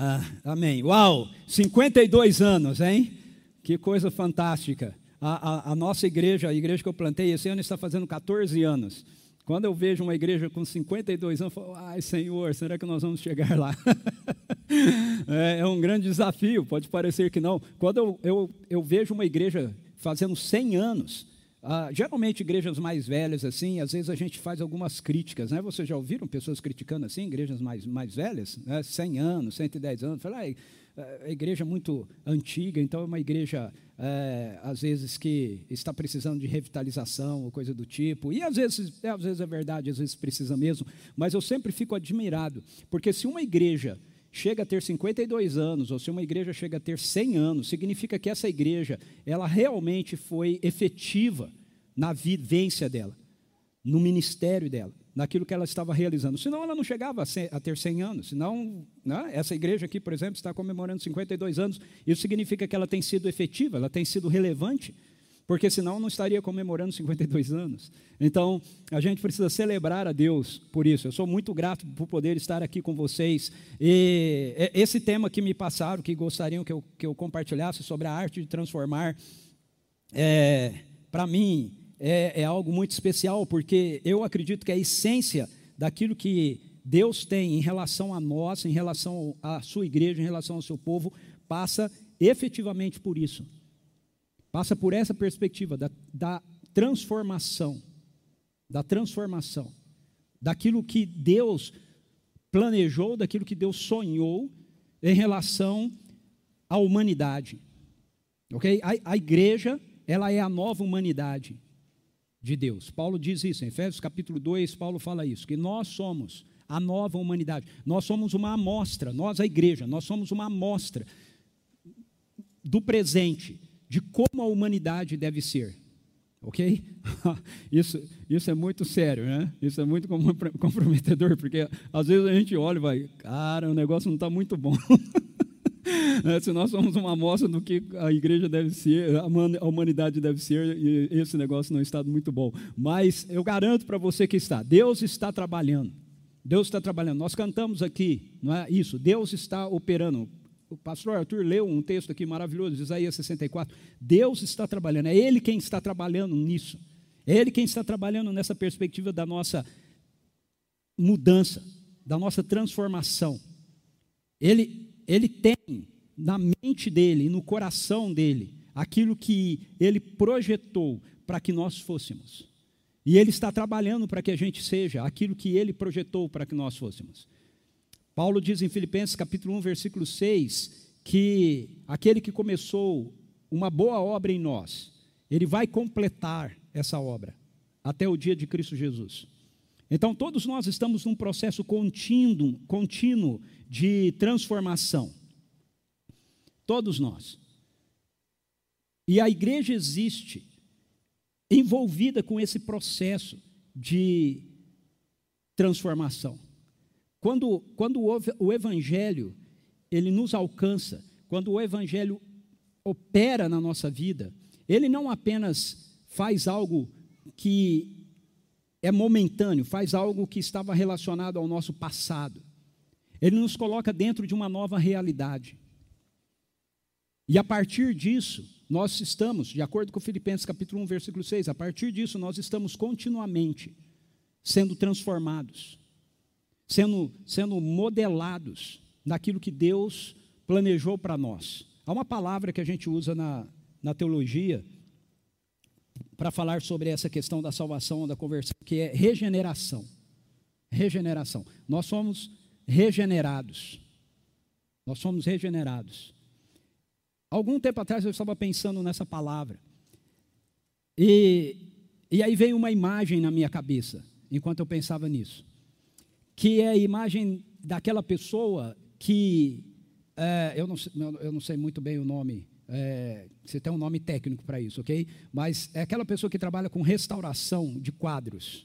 Ah, amém. Uau, 52 anos, hein? Que coisa fantástica. A, a, a, nossa igreja, a igreja que eu plantei esse ano está fazendo 14 anos. Quando eu vejo uma igreja com 52 anos, eu falo, ai Senhor, será que nós vamos chegar lá? é, é, um grande desafio, pode parecer que não. Quando eu, eu, eu vejo uma igreja fazendo 100 anos, ah, geralmente igrejas mais velhas assim, às vezes a gente faz algumas críticas, né? Vocês já ouviram pessoas criticando assim, igrejas mais, mais velhas, né? 100 anos, 110 anos, fala, ah, é igreja muito antiga, então é uma igreja é, às vezes que está precisando de revitalização ou coisa do tipo, e às vezes, é, às vezes é verdade, às vezes precisa mesmo, mas eu sempre fico admirado, porque se uma igreja chega a ter 52 anos, ou se uma igreja chega a ter 100 anos, significa que essa igreja, ela realmente foi efetiva na vivência dela, no ministério dela, naquilo que ela estava realizando. Senão ela não chegava a, ter 100 anos. Senão, né, essa igreja aqui, por exemplo, está comemorando 52 anos. Isso significa que ela tem sido efetiva, ela tem sido relevante porque senão não estaria comemorando 52 anos. Então, a gente precisa celebrar a Deus por isso. Eu sou muito grato por poder estar aqui com vocês. E esse tema que me passaram, que gostariam que eu, que eu compartilhasse sobre a arte de transformar, é, para mim é, é algo muito especial, porque eu acredito que a essência daquilo que Deus tem em relação a nós, em relação à sua igreja, em relação ao seu povo, passa efetivamente por isso Passa por essa perspectiva da, da transformação, da transformação, daquilo que Deus planejou, daquilo que Deus sonhou em relação à humanidade. Ok? A, a, igreja, ela é a nova humanidade de Deus. Paulo diz isso, em Efésios capítulo 2, Paulo fala isso, que nós somos a nova humanidade. Nós somos uma amostra, nós a igreja, nós somos uma amostra do presente de como a humanidade deve ser. Ok? Isso, isso é muito sério, né? Isso é muito comprometedor, porque às vezes a gente olha e vai, cara, o negócio não está muito bom. É, se nós somos uma amostra do que a igreja deve ser, a humanidade deve ser, esse negócio não está muito bom. Mas eu garanto para você que está, Deus está trabalhando. Deus está trabalhando. Nós cantamos aqui, não é isso? Deus está operando o pastor Arthur leu um texto aqui maravilhoso, Isaías 64. Deus está trabalhando, é Ele quem está trabalhando nisso. É Ele quem está trabalhando nessa perspectiva da nossa mudança, da nossa transformação. Ele, ele tem na mente dele no coração dele aquilo que ele projetou para que nós fôssemos. E ele está trabalhando para que a gente seja aquilo que ele projetou para que nós fôssemos. Paulo diz em Filipenses capítulo 1, versículo 6, que aquele que começou uma boa obra em nós, ele vai completar essa obra até o dia de Cristo Jesus. Então, todos nós estamos num processo contínuo, contínuo de transformação. Todos nós. E a igreja existe envolvida com esse processo de transformação. Quando, quando o Evangelho ele nos alcança, quando o Evangelho opera na nossa vida, ele não apenas faz algo que é momentâneo, faz algo que estava relacionado ao nosso passado. Ele nos coloca dentro de uma nova realidade. E a partir disso, nós estamos, de acordo com Filipenses capítulo 1, versículo 6, a partir disso nós estamos continuamente sendo transformados sendo, sendo modelados naquilo que Deus planejou para nós. Há uma palavra que a gente usa na, na teologia para falar sobre essa questão da salvação, da conversão, que é regeneração. Regeneração. Nós somos regenerados. Nós somos regenerados. Algum tempo atrás eu estava pensando nessa palavra. E, e aí veio uma imagem na minha cabeça, enquanto eu pensava nisso que é a imagem daquela pessoa que, é, eu, não, eu não sei muito bem o nome, é, você tem um nome técnico para isso, ok? Mas é aquela pessoa que trabalha com restauração de quadros.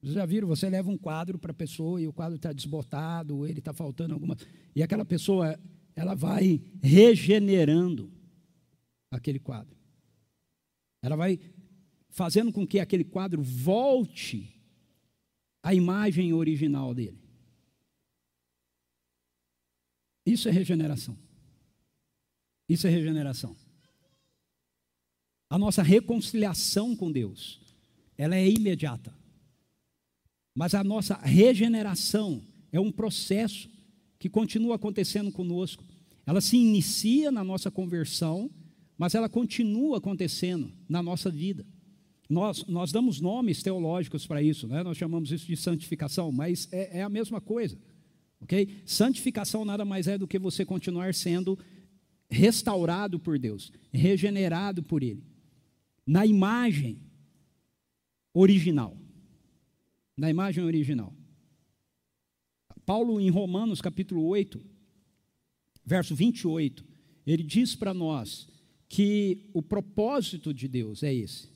Vocês já viram? Você leva um quadro para a pessoa e o quadro está desbotado, ele está faltando alguma. E aquela pessoa, ela vai regenerando aquele quadro. Ela vai fazendo com que aquele quadro volte a imagem original dele. Isso é regeneração. Isso é regeneração. A nossa reconciliação com Deus, ela é imediata. Mas a nossa regeneração é um processo que continua acontecendo conosco. Ela se inicia na nossa conversão, mas ela continua acontecendo na nossa vida. Nós, nós damos nomes teológicos para isso, né? nós chamamos isso de santificação, mas é, é a mesma coisa. ok? Santificação nada mais é do que você continuar sendo restaurado por Deus, regenerado por Ele, na imagem original. Na imagem original. Paulo, em Romanos capítulo 8, verso 28, ele diz para nós que o propósito de Deus é esse.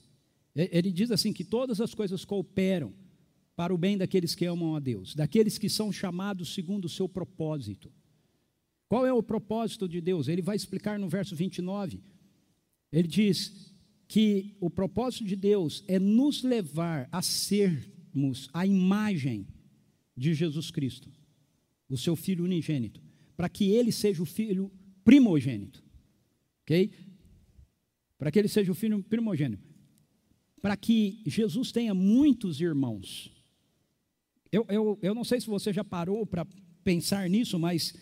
Ele diz assim: que todas as coisas cooperam para o bem daqueles que amam a Deus, daqueles que são chamados segundo o seu propósito. Qual é o propósito de Deus? Ele vai explicar no verso 29. Ele diz que o propósito de Deus é nos levar a sermos a imagem de Jesus Cristo, o seu filho unigênito, para que ele seja o filho primogênito. OK? Para que ele seja o filho primogênito. Para que Jesus tenha muitos irmãos. Eu, eu, eu não sei se você já parou para pensar nisso, mas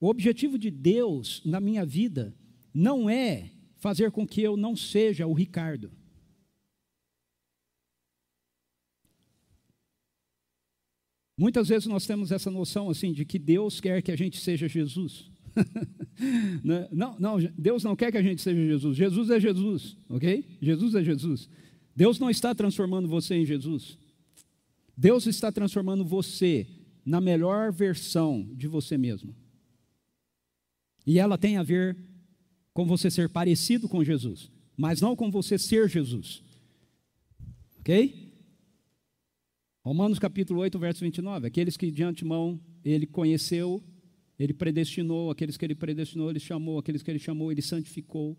o objetivo de Deus na minha vida não é fazer com que eu não seja o Ricardo. Muitas vezes nós temos essa noção assim de que Deus quer que a gente seja Jesus. Né? não, não, Deus não quer que a gente seja Jesus. Jesus é Jesus, ok? Jesus é Jesus. Deus não está transformando você em Jesus. Deus está transformando você na melhor versão de você mesmo. E ela tem a ver com você ser parecido com Jesus, mas não com você ser Jesus. Ok? Romanos capítulo 8, verso 29. Aqueles que de antemão ele conheceu, ele predestinou, aqueles que ele predestinou, ele chamou, aqueles que ele chamou, ele santificou.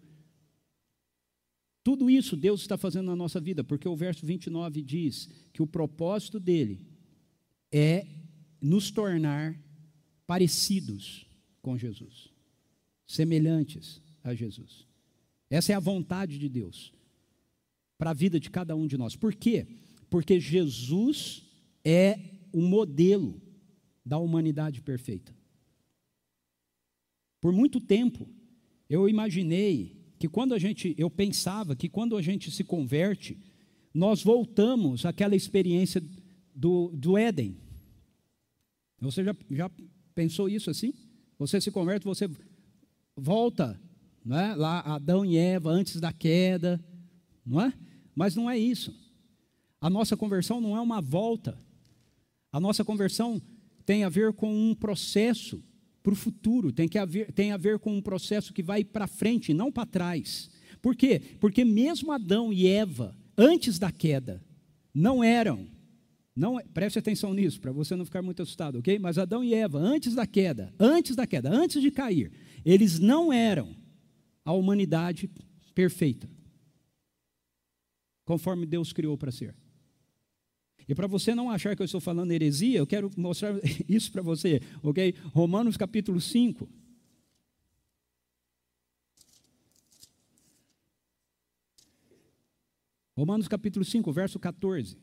Tudo isso Deus está fazendo na nossa vida, porque o verso 29 diz que o propósito dele é nos tornar parecidos com Jesus, semelhantes a Jesus. Essa é a vontade de Deus para a vida de cada um de nós. Por quê? Porque Jesus é o modelo da humanidade perfeita. Por muito tempo, eu imaginei que quando a gente, eu pensava que quando a gente se converte, nós voltamos àquela experiência do, do Éden. Você já, já pensou isso assim? Você se converte, você volta, não é? lá Adão e Eva antes da queda, não é? Mas não é isso. A nossa conversão não é uma volta. A nossa conversão tem a ver com um processo para o futuro, tem, que haver, tem a ver com um processo que vai para frente, não para trás. Por quê? Porque mesmo Adão e Eva, antes da queda, não eram, não, preste atenção nisso, para você não ficar muito assustado, ok? Mas Adão e Eva, antes da queda, antes da queda, antes de cair, eles não eram a humanidade perfeita, conforme Deus criou para ser. E para você não achar que eu estou falando heresia, eu quero mostrar isso para você, ok? Romanos capítulo 5. Romanos capítulo 5, verso 14.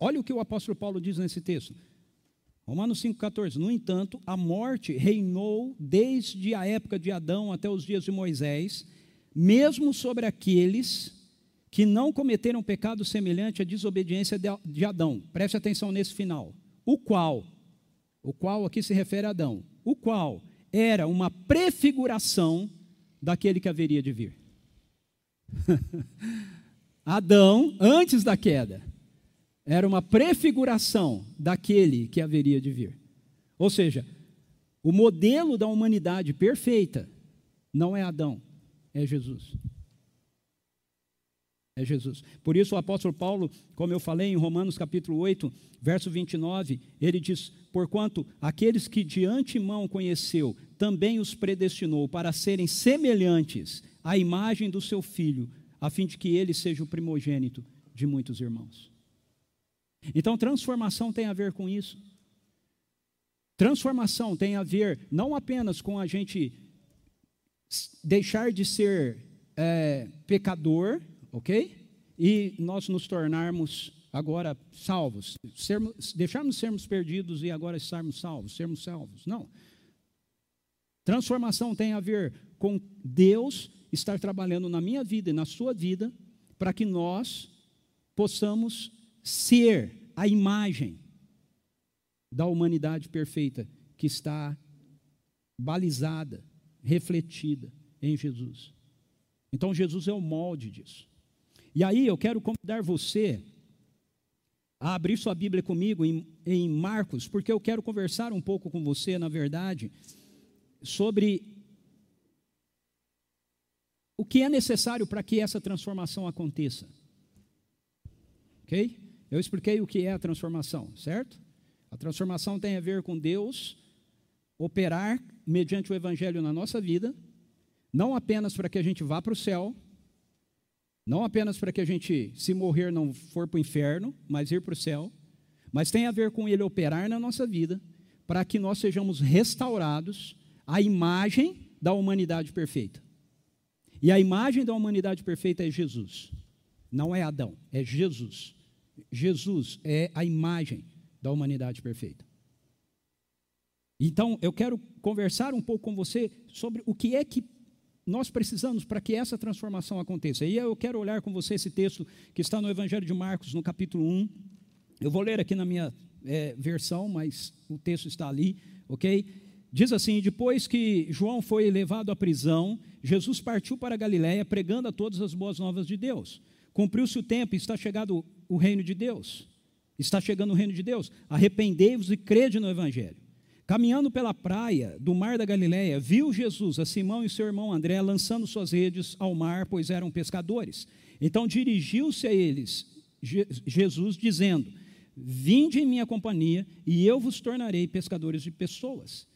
Olha o que o apóstolo Paulo diz nesse texto. Romanos 5,14. No entanto, a morte reinou desde a época de Adão até os dias de Moisés, mesmo sobre aqueles que não cometeram pecado semelhante à desobediência de Adão. Preste atenção nesse final. O qual, o qual aqui se refere a Adão, o qual era uma prefiguração daquele que haveria de vir. Adão, antes da queda, era uma prefiguração daquele que haveria de vir. Ou seja, o modelo da humanidade perfeita não é Adão, é Jesus. É Jesus. Por isso o apóstolo Paulo, como eu falei em Romanos capítulo 8, verso 29, ele diz: Porquanto aqueles que de antemão conheceu, também os predestinou para serem semelhantes à imagem do seu filho, a fim de que ele seja o primogênito de muitos irmãos. Então, transformação tem a ver com isso. Transformação tem a ver não apenas com a gente deixar de ser é, pecador, ok? E nós nos tornarmos agora salvos, sermos, deixarmos sermos perdidos e agora estarmos salvos, sermos salvos. Não. Transformação tem a ver com Deus estar trabalhando na minha vida e na sua vida para que nós possamos ser a imagem da humanidade perfeita que está balizada, refletida em Jesus. Então Jesus é o molde disso. E aí eu quero convidar você a abrir sua Bíblia comigo em, em Marcos, porque eu quero conversar um pouco com você, na verdade, sobre o que é necessário para que essa transformação aconteça. Ok? Eu expliquei o que é a transformação, certo? A transformação tem a ver com Deus operar mediante o Evangelho na nossa vida, não apenas para que a gente vá para o céu, não apenas para que a gente, se morrer, não for para o inferno, mas ir para o céu, mas tem a ver com Ele operar na nossa vida, para que nós sejamos restaurados à imagem da humanidade perfeita. E a imagem da humanidade perfeita é Jesus, não é Adão, é Jesus. Jesus é a imagem da humanidade perfeita. Então, eu quero conversar um pouco com você sobre o que é que nós precisamos para que essa transformação aconteça. E eu quero olhar com você esse texto que está no Evangelho de Marcos, no capítulo 1. Eu vou ler aqui na minha é, versão, mas o texto está ali, ok? Diz assim: Depois que João foi levado à prisão, Jesus partiu para a Galiléia pregando a todas as boas novas de Deus. Cumpriu-se o tempo e está chegado o reino de Deus. Está chegando o reino de Deus. Arrependei-vos e crede no Evangelho. Caminhando pela praia do mar da Galiléia, viu Jesus a Simão e seu irmão André lançando suas redes ao mar, pois eram pescadores. Então dirigiu-se a eles, Jesus, dizendo: Vinde em minha companhia, e eu vos tornarei pescadores de pessoas.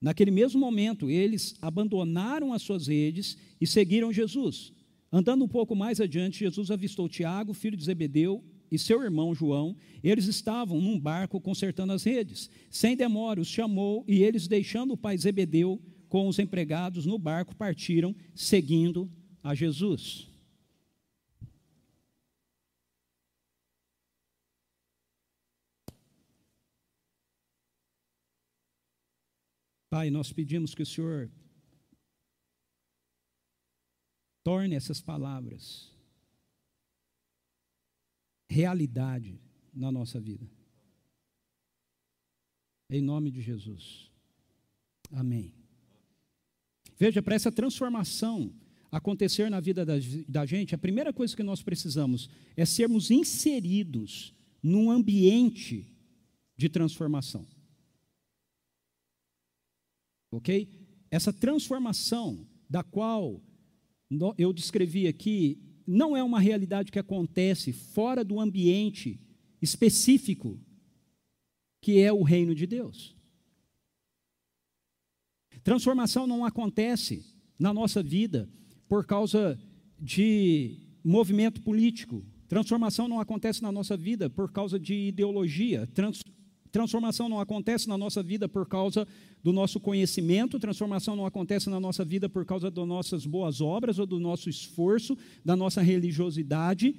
Naquele mesmo momento, eles abandonaram as suas redes e seguiram Jesus. Andando um pouco mais adiante, Jesus avistou Tiago, filho de Zebedeu, e seu irmão João, eles estavam num barco consertando as redes. Sem demora, os chamou e eles, deixando o pai Zebedeu com os empregados no barco, partiram seguindo a Jesus. Pai, nós pedimos que o Senhor torne essas palavras realidade na nossa vida. Em nome de Jesus. Amém. Veja, para essa transformação acontecer na vida da, da, gente, a primeira coisa que nós precisamos é sermos inseridos num ambiente de transformação. Ok? Essa transformação da qual eu descrevi aqui não é uma realidade que acontece fora do ambiente específico que é o reino de Deus. Transformação não acontece na nossa vida por causa de movimento político. Transformação não acontece na nossa vida por causa de ideologia. Trans Transformação não acontece na nossa vida por causa do nosso conhecimento, transformação não acontece na nossa vida por causa das nossas boas obras ou do nosso esforço, da nossa religiosidade.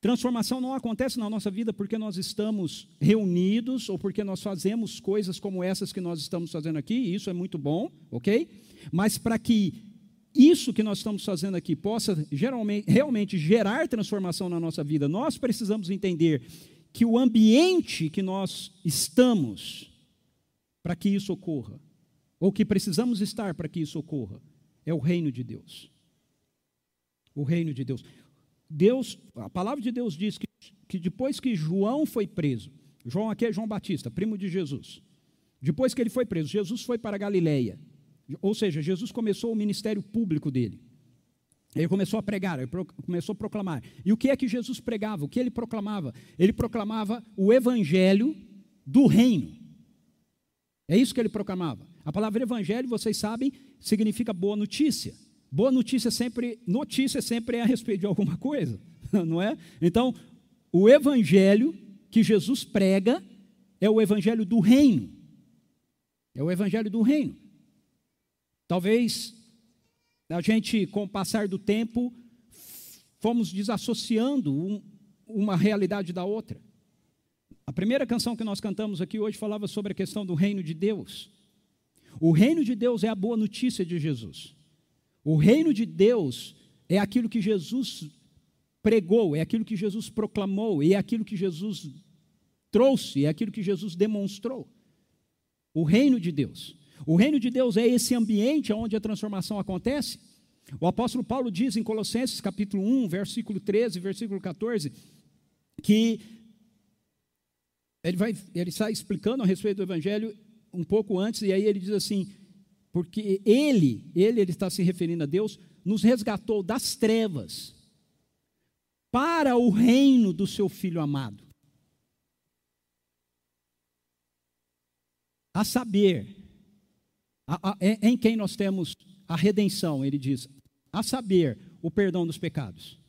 Transformação não acontece na nossa vida porque nós estamos reunidos ou porque nós fazemos coisas como essas que nós estamos fazendo aqui, e isso é muito bom, ok? Mas para que isso que nós estamos fazendo aqui possa geralmente, realmente gerar transformação na nossa vida, nós precisamos entender que o ambiente que nós estamos para que isso ocorra, ou que precisamos estar para que isso ocorra, é o reino de Deus. O reino de Deus. Deus, a palavra de Deus diz que, que depois que João foi preso, João aqui é João Batista, primo de Jesus. Depois que ele foi preso, Jesus foi para Galiléia. Ou seja, Jesus começou o ministério público dele. Ele começou a pregar, ele começou a proclamar. E o que é que Jesus pregava? O que ele proclamava? Ele proclamava o evangelho do reino. É isso que ele proclamava. A palavra evangelho, vocês sabem, significa boa notícia. Boa notícia sempre, notícia sempre é a respeito de alguma coisa, não é? Então, o evangelho que Jesus prega é o evangelho do reino. É o evangelho do reino. Talvez a gente, com o passar do tempo, fomos desassociando um, uma realidade da outra. A primeira canção que nós cantamos aqui hoje falava sobre a questão do reino de Deus. O reino de Deus é a boa notícia de Jesus. O reino de Deus é aquilo que Jesus pregou, é aquilo que Jesus proclamou, é aquilo que Jesus trouxe, é aquilo que Jesus demonstrou. O reino de Deus. O reino de Deus é esse ambiente onde a transformação acontece. O apóstolo Paulo diz em Colossenses capítulo 1, versículo 13, versículo 14, que ele, vai, ele está explicando a respeito do evangelho um pouco antes, e aí ele diz assim: porque ele, ele, ele está se referindo a Deus, nos resgatou das trevas para o reino do seu filho amado. A saber, a, a, é, em quem nós temos a redenção, ele diz, a saber, o perdão dos pecados.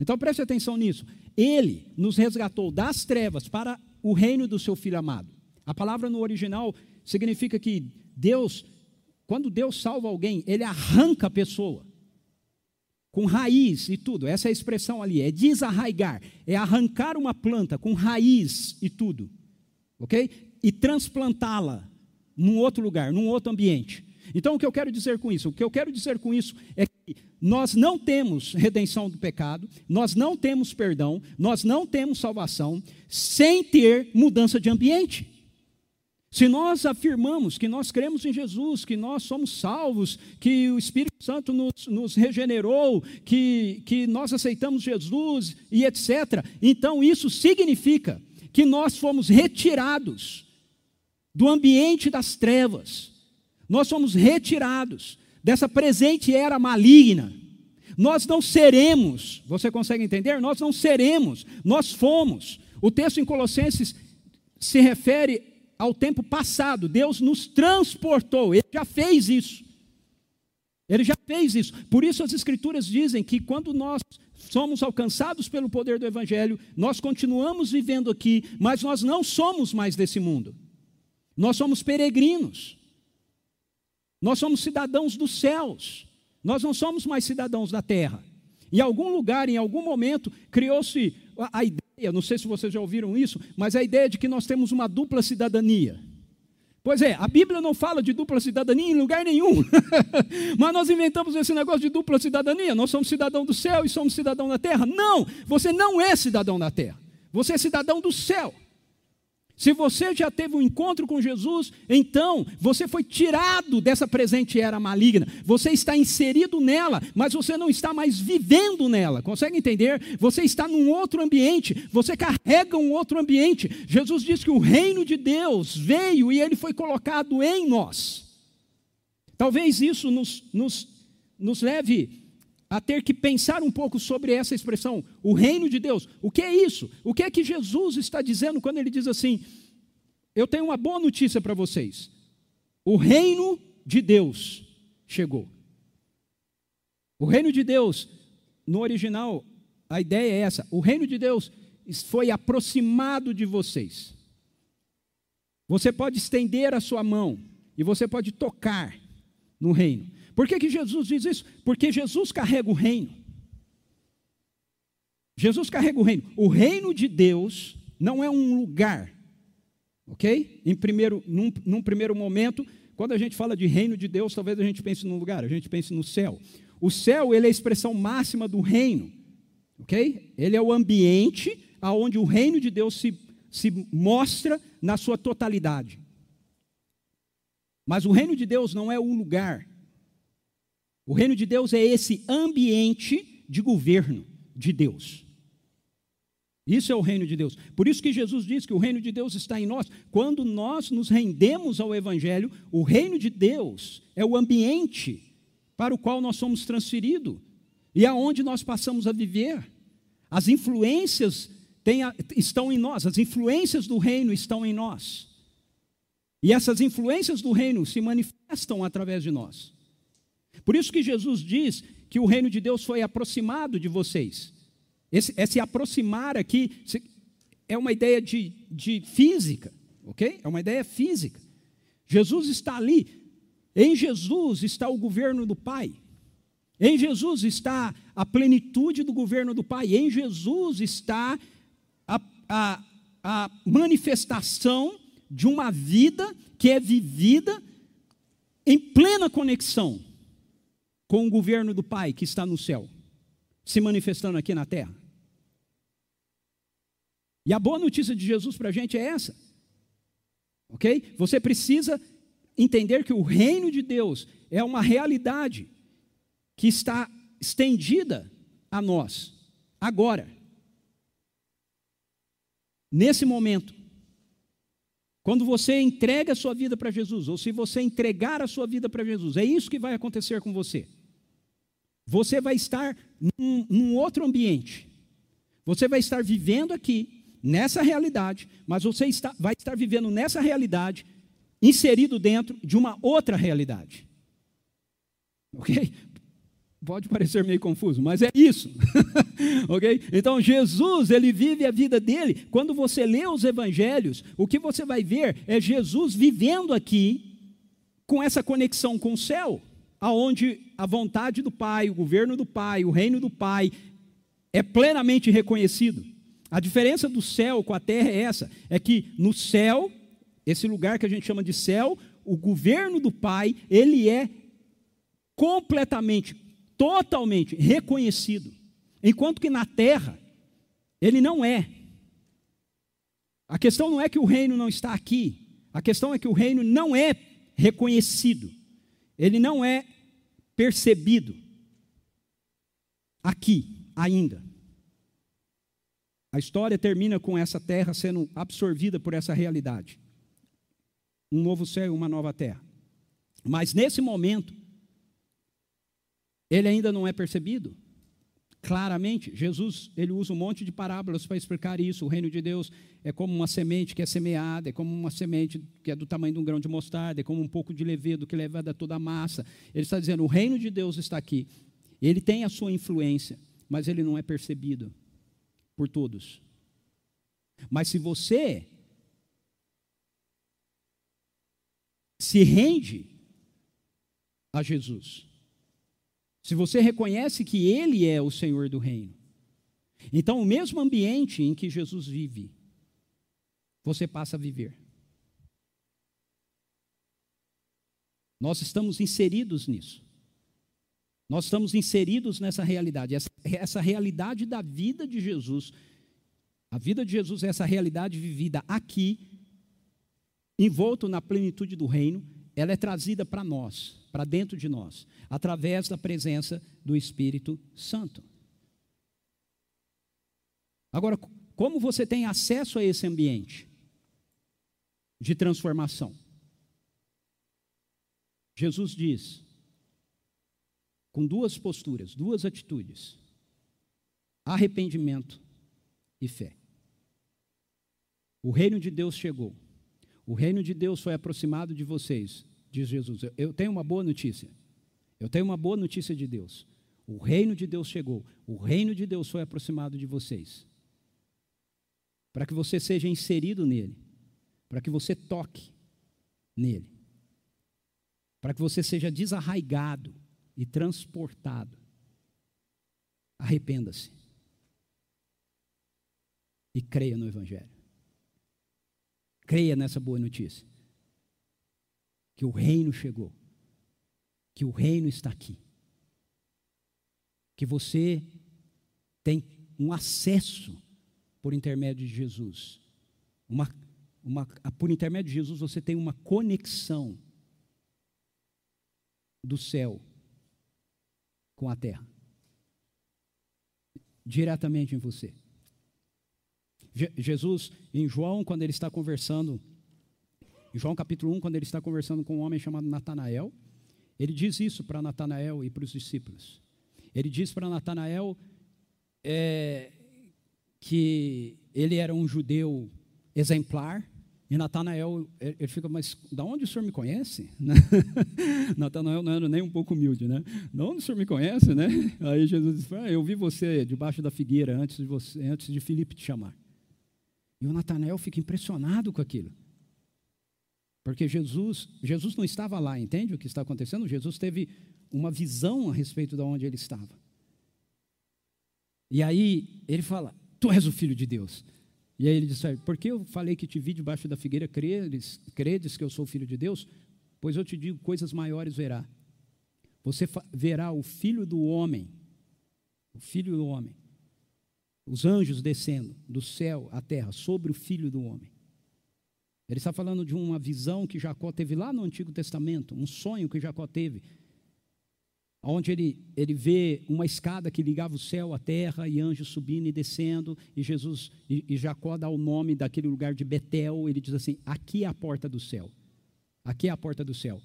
Então preste atenção nisso. Ele nos resgatou das trevas para o reino do seu filho amado. A palavra no original significa que Deus, quando Deus salva alguém, ele arranca a pessoa com raiz e tudo. Essa é expressão ali, é desarraigar, é arrancar uma planta com raiz e tudo. OK? E transplantá-la num outro lugar, num outro ambiente. Então, o que eu quero dizer com isso? O que eu quero dizer com isso é que nós não temos redenção do pecado, nós não temos perdão, nós não temos salvação sem ter mudança de ambiente. Se nós afirmamos que nós cremos em Jesus, que nós somos salvos, que o Espírito Santo nos, nos, regenerou, que, que nós aceitamos Jesus e etc., então isso significa que nós fomos retirados do ambiente das trevas nós somos retirados dessa presente era maligna. Nós não seremos, você consegue entender? Nós não seremos, nós fomos. O texto em Colossenses se refere ao tempo passado. Deus nos transportou, Ele já fez isso. Ele já fez isso. Por isso as Escrituras dizem que quando nós somos alcançados pelo poder do Evangelho, nós continuamos vivendo aqui, mas nós não somos mais desse mundo. Nós somos peregrinos. Nós somos cidadãos dos céus. Nós não somos mais cidadãos da terra. Em algum lugar, em algum momento, criou-se a, ideia, não sei se vocês já ouviram isso, mas a ideia de que nós temos uma dupla cidadania. Pois é, a Bíblia não fala de dupla cidadania em lugar nenhum. Mas nós inventamos esse negócio de dupla cidadania. Nós somos cidadão do céu e somos cidadão da terra. Não, você não é cidadão da terra. Você é cidadão do céu. Se você já teve um encontro com Jesus, então você foi tirado dessa presente era maligna. Você está inserido nela, mas você não está mais vivendo nela. Consegue entender? Você está num outro ambiente, você carrega um outro ambiente. Jesus diz que o reino de Deus veio e ele foi colocado em nós. Talvez isso nos, nos, nos leve a ter que pensar um pouco sobre essa expressão, o reino de Deus. O que é isso? O que é que Jesus está dizendo quando ele diz assim: Eu tenho uma boa notícia para vocês. O reino de Deus chegou. O reino de Deus, no original, a ideia é essa: o reino de Deus foi aproximado de vocês. Você pode estender a sua mão e você pode tocar no reino. Por que, que Jesus diz isso? Porque Jesus carrega o reino. Jesus carrega o reino. O reino de Deus não é um lugar, ok? Em primeiro, num, num primeiro momento, quando a gente fala de reino de Deus, talvez a gente pense num lugar, a gente pense no céu. O céu, ele é a expressão máxima do reino, ok? Ele é o ambiente aonde o reino de Deus se, se mostra na sua totalidade. Mas o reino de Deus não é um lugar, o reino de Deus é esse ambiente de governo de Deus. Isso é o reino de Deus. Por isso que Jesus diz que o reino de Deus está em nós. Quando nós nos rendemos ao Evangelho, o reino de Deus é o ambiente para o qual nós somos transferidos e aonde nós passamos a viver. As influências a, estão em nós, as influências do reino estão em nós. E essas influências do reino se manifestam através de nós. Por isso que Jesus diz que o reino de Deus foi aproximado de vocês. Esse, esse aproximar aqui é uma ideia de, de física, ok? É uma ideia física. Jesus está ali. Em Jesus está o governo do Pai. Em Jesus está a plenitude do governo do Pai. Em Jesus está a, a, a manifestação de uma vida que é vivida em plena conexão com o governo do Pai que está no céu, se manifestando aqui na terra. E a boa notícia de Jesus para a gente é essa. Ok? Você precisa entender que o reino de Deus é uma realidade que está estendida a nós, agora. Nesse momento. Quando você entrega a sua vida para Jesus, ou se você entregar a sua vida para Jesus, é isso que vai acontecer com você. Você vai estar num, num outro ambiente. Você vai estar vivendo aqui, nessa realidade, mas você está, vai estar vivendo nessa realidade, inserido dentro de uma outra realidade. Ok? Pode parecer meio confuso, mas é isso. ok? Então, Jesus, ele vive a vida dele. Quando você lê os evangelhos, o que você vai ver é Jesus vivendo aqui, com essa conexão com o céu, aonde a vontade do Pai, o governo do Pai, o reino do Pai é plenamente reconhecido. A diferença do céu com a terra é essa: é que no céu, esse lugar que a gente chama de céu, o governo do Pai, ele é completamente, totalmente reconhecido. Enquanto que na terra, ele não é. A questão não é que o reino não está aqui, a questão é que o reino não é reconhecido, ele não é percebido aqui ainda. A história termina com essa terra sendo absorvida por essa realidade. Um novo céu e uma nova terra. Mas nesse momento, ele ainda não é percebido. Claramente, Jesus ele usa um monte de parábolas para explicar isso. O reino de Deus é como uma semente que é semeada, é como uma semente que é do tamanho de um grão de mostarda, é como um pouco de levedo que leva toda a massa. Ele está dizendo: o reino de Deus está aqui. Ele tem a sua influência, mas ele não é percebido por todos. Mas se você se rende a Jesus, se você reconhece que Ele é o Senhor do reino, então o mesmo ambiente em que Jesus vive, você passa a viver. Nós estamos inseridos nisso. Nós estamos inseridos nessa realidade, essa, essa realidade da vida de Jesus. A vida de Jesus é essa realidade vivida aqui, envolto na plenitude do reino, ela é trazida para nós, para dentro de nós, através da presença do Espírito Santo. Agora, como você tem acesso a esse ambiente de transformação? Jesus diz: com duas posturas, duas atitudes: arrependimento e fé. O reino de Deus chegou. O reino de Deus foi aproximado de vocês, diz Jesus. Eu tenho uma boa notícia. Eu tenho uma boa notícia de Deus. O reino de Deus chegou. O reino de Deus foi aproximado de vocês. Para que você seja inserido nele. Para que você toque nele. Para que você seja desarraigado e transportado. Arrependa-se. E creia no Evangelho. Creia nessa boa notícia. Que o reino chegou. Que o reino está aqui. Que você tem um acesso por intermédio de Jesus. Uma, uma, por intermédio de Jesus você tem uma conexão do céu com a terra. Diretamente em você. Je Jesus, em João, quando ele está conversando, João capítulo 1, quando ele está conversando com um homem chamado Natanael, ele diz isso para Natanael e para os discípulos. Ele diz para Natanael é, que ele era um judeu exemplar, E Natanael, ele fica, mas da onde o senhor me conhece? Natanael não era nem um pouco humilde, né? Da onde o senhor me conhece, né? Aí Jesus disse, ah, eu vi você debaixo da figueira antes de, você, antes de Filipe te chamar. E o Natanael fica impressionado com aquilo. Porque Jesus, Jesus não estava lá, entende o que está acontecendo? Jesus teve uma visão a respeito de onde ele estava. E aí ele fala: Tu és o filho de Deus. E aí ele disse: Porque eu falei que te vi debaixo da figueira, credes, credes que eu sou filho de Deus? Pois eu te digo: coisas maiores verá. Você verá o filho do homem, o filho do homem, os anjos descendo do céu à terra sobre o filho do homem. Ele está falando de uma visão que Jacó teve lá no Antigo Testamento, um sonho que Jacó teve onde ele, ele vê uma escada que ligava o céu à terra e anjos subindo e descendo, e Jesus e, e, Jacó dá o nome daquele lugar de Betel, ele diz assim: aqui é a porta do céu. Aqui é a porta do céu.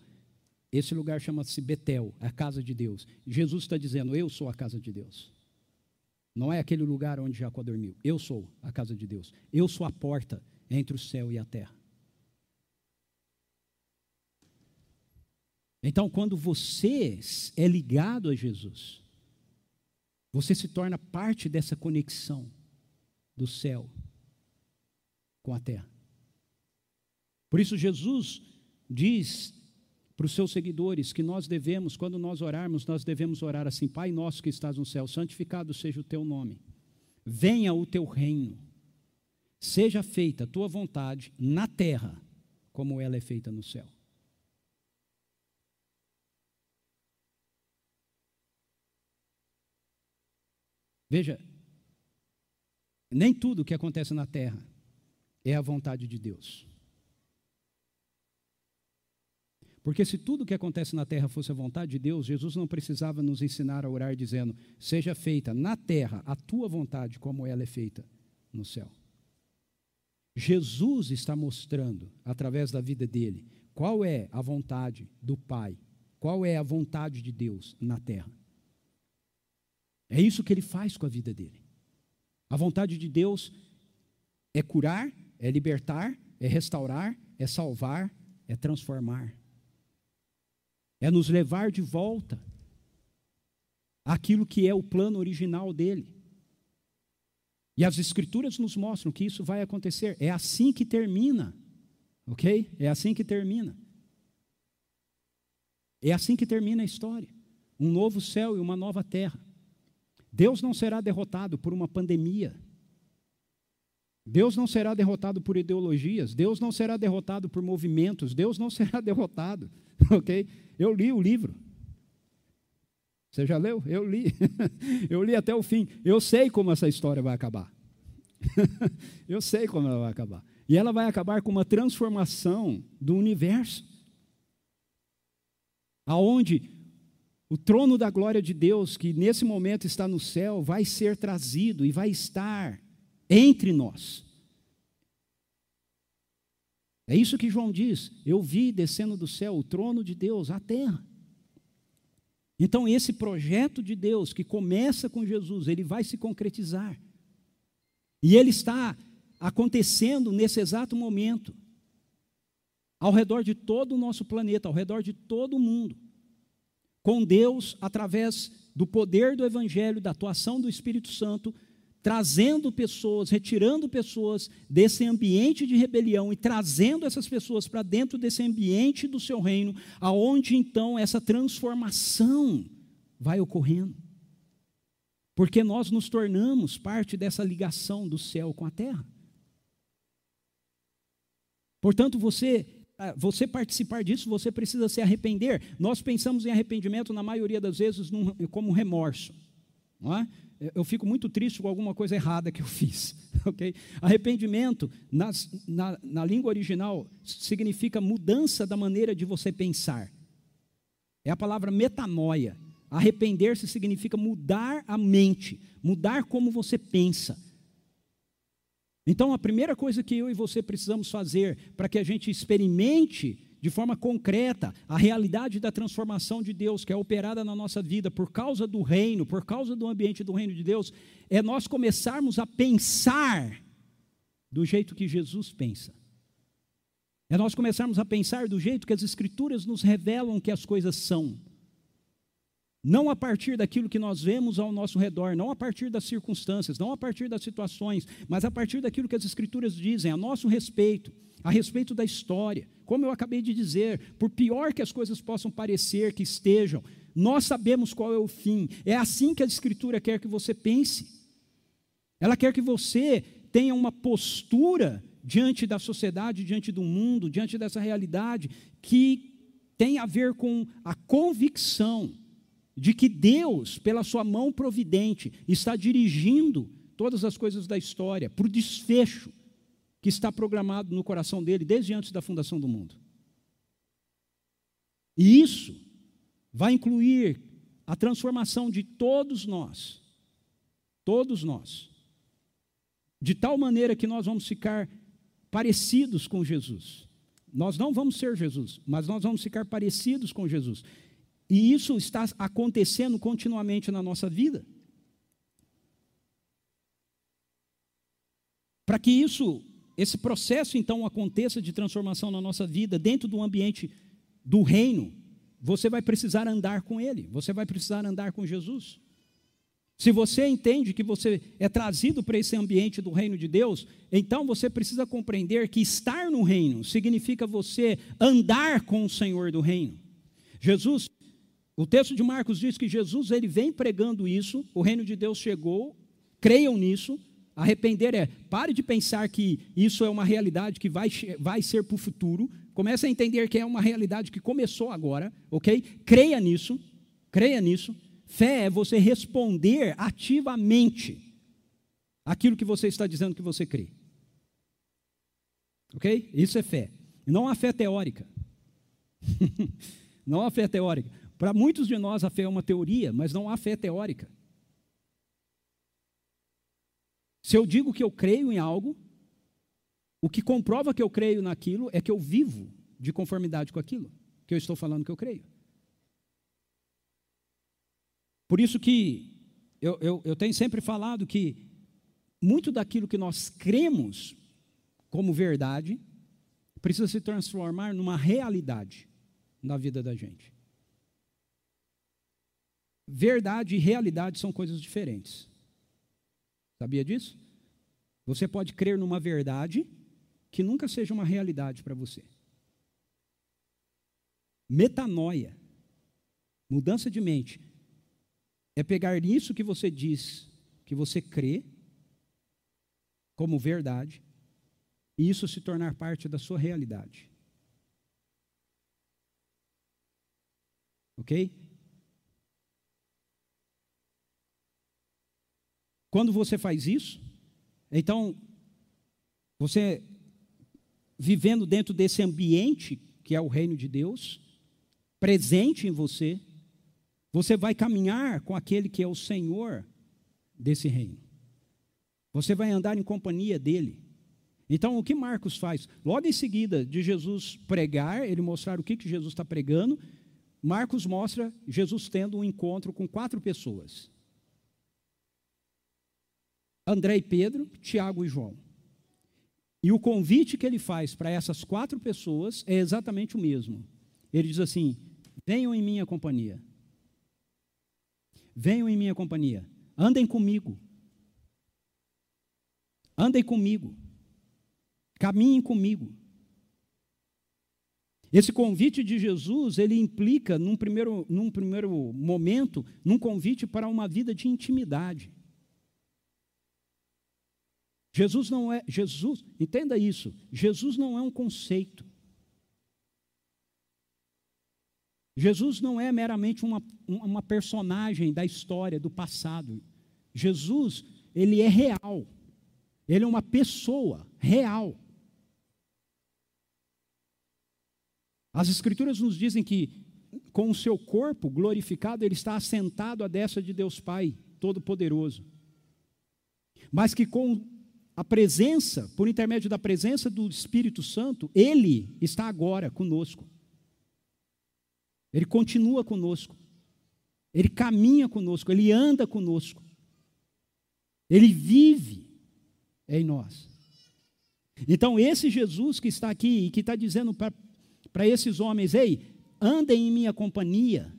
Esse lugar chama-se Betel, a casa de Deus. Jesus está dizendo: Eu sou a casa de Deus. Não é aquele lugar onde Jacó dormiu. Eu sou a casa de Deus. Eu sou a porta entre o céu e a terra. Então, quando você é ligado a Jesus, você se torna parte dessa conexão do céu com a terra. Por isso, Jesus diz para os seus seguidores que nós devemos, quando nós orarmos, nós devemos orar assim: Pai nosso que estás no céu, santificado seja o teu nome, venha o teu reino, seja feita a tua vontade na terra, como ela é feita no céu. Veja, nem tudo que acontece na terra é a vontade de Deus. Porque se tudo que acontece na terra fosse a vontade de Deus, Jesus não precisava nos ensinar a orar dizendo: Seja feita na terra a tua vontade, como ela é feita no céu. Jesus está mostrando, através da vida dele, qual é a vontade do Pai, qual é a vontade de Deus na terra. É isso que ele faz com a vida dele. A vontade de Deus é curar, é libertar, é restaurar, é salvar, é transformar. É nos levar de volta àquilo que é o plano original dele. E as Escrituras nos mostram que isso vai acontecer. É assim que termina. Ok? É assim que termina. É assim que termina a história. Um novo céu e uma nova terra. Deus não será derrotado por uma pandemia. Deus não será derrotado por ideologias, Deus não será derrotado por movimentos, Deus não será derrotado, ok? Eu li o livro. Você já leu? Eu li. Eu li até o fim. Eu sei como essa história vai acabar. Eu sei como ela vai acabar. E ela vai acabar com uma transformação do universo. Aonde o trono da glória de Deus, que nesse momento está no céu, vai ser trazido e vai estar entre nós. É isso que João diz. Eu vi descendo do céu o trono de Deus à terra. Então, esse projeto de Deus que começa com Jesus, ele vai se concretizar. E ele está acontecendo nesse exato momento, ao redor de todo o nosso planeta, ao redor de todo o mundo com Deus através do poder do Evangelho, da atuação do Espírito Santo, trazendo pessoas, retirando pessoas desse ambiente de rebelião e trazendo essas pessoas para dentro desse ambiente do seu reino, aonde então essa transformação vai ocorrendo. Porque nós nos tornamos parte dessa ligação do céu com a terra. Portanto, você você participar disso, você precisa se arrepender. Nós pensamos em arrependimento, na maioria das vezes, num, como remorso. Não é? Eu fico muito triste com alguma coisa errada que eu fiz. Okay? Arrependimento, nas, na, na língua original, significa mudança da maneira de você pensar. É a palavra metanoia. Arrepender-se significa mudar a mente, mudar como você pensa. Então, a primeira coisa que eu e você precisamos fazer para que a gente experimente de forma concreta a realidade da transformação de Deus que é operada na nossa vida por causa do reino, por causa do ambiente do reino de Deus, é nós começarmos a pensar do jeito que Jesus pensa. É nós começarmos a pensar do jeito que as Escrituras nos revelam que as coisas são. Não a partir daquilo que nós vemos ao nosso redor, não a partir das circunstâncias, não a partir das situações, mas a partir daquilo que as Escrituras dizem a nosso respeito, a respeito da história. Como eu acabei de dizer, por pior que as coisas possam parecer que estejam, nós sabemos qual é o fim. É assim que a Escritura quer que você pense. Ela quer que você tenha uma postura diante da sociedade, diante do mundo, diante dessa realidade, que tem a ver com a convicção de que Deus, pela sua mão providente, está dirigindo todas as coisas da história para o desfecho que está programado no coração dele desde antes da fundação do mundo. E isso vai incluir a transformação de todos nós, todos nós, de tal maneira que nós vamos ficar parecidos com Jesus. Nós não vamos ser Jesus, mas nós vamos ficar parecidos com Jesus. E isso está acontecendo continuamente na nossa vida. Para que isso, esse processo então aconteça de transformação na nossa vida, dentro do ambiente do reino, você vai precisar andar com ele, você vai precisar andar com Jesus. Se você entende que você é trazido para esse ambiente do reino de Deus, então você precisa compreender que estar no reino significa você andar com o Senhor do reino. Jesus o texto de Marcos diz que Jesus ele vem pregando isso, o reino de Deus chegou, creiam nisso. Arrepender é, pare de pensar que isso é uma realidade que vai, vai ser para o futuro. Comece a entender que é uma realidade que começou agora, ok? Creia nisso, creia nisso. Fé é você responder ativamente aquilo que você está dizendo que você crê. Ok? Isso é fé. Não a fé teórica. não a fé teórica. Para muitos de nós, a fé é uma teoria, mas não há fé teórica. Se eu digo que eu creio em algo, o que comprova que eu creio naquilo é que eu vivo de conformidade com aquilo que eu estou falando que eu creio. Por isso que eu, eu, eu tenho sempre falado que muito daquilo que nós cremos como verdade precisa se transformar numa realidade na vida da gente. Verdade e realidade são coisas diferentes. Sabia disso? Você pode crer numa verdade que nunca seja uma realidade para você. Metanoia, mudança de mente, é pegar isso que você diz, que você crê, como verdade, e isso se tornar parte da sua realidade. Ok? Quando você faz isso, então, você vivendo dentro desse ambiente que é o reino de Deus, presente em você, você vai caminhar com aquele que é o Senhor desse reino. Você vai andar em companhia dele. Então, o que Marcos faz? Logo em seguida de Jesus pregar, ele mostrar o que, que Jesus está pregando, Marcos mostra Jesus tendo um encontro com quatro pessoas. André e Pedro, Tiago e João. E o convite que ele faz para essas quatro pessoas é exatamente o mesmo. Ele diz assim: venham em minha companhia. Venham em minha companhia. Andem comigo. Andem comigo. Caminhem comigo. Esse convite de Jesus, ele implica, num primeiro, num primeiro momento, num convite para uma vida de intimidade. Jesus não é, Jesus, entenda isso, Jesus não é um conceito. Jesus não é meramente uma, uma personagem da história, do passado. Jesus, ele é real. Ele é uma pessoa real. As Escrituras nos dizem que, com o seu corpo glorificado, ele está assentado à destra de Deus Pai Todo-Poderoso. Mas que com a presença, por intermédio da presença do Espírito Santo, Ele está agora conosco. Ele continua conosco. Ele caminha conosco, Ele anda conosco. Ele vive em nós. Então, esse Jesus que está aqui e que está dizendo para esses homens: ei, andem em minha companhia.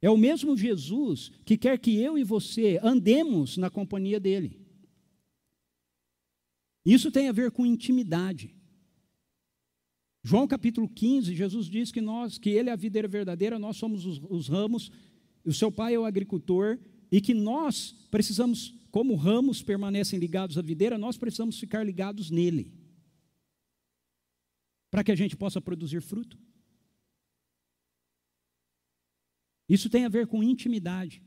É o mesmo Jesus que quer que eu e você andemos na companhia dele. Isso tem a ver com intimidade. João capítulo 15, Jesus diz que nós, que ele é a videira verdadeira, nós somos os, os ramos, o seu pai é o agricultor, e que nós precisamos, como ramos permanecem ligados à videira, nós precisamos ficar ligados nele. Para que a gente possa produzir fruto. Isso tem a ver com intimidade.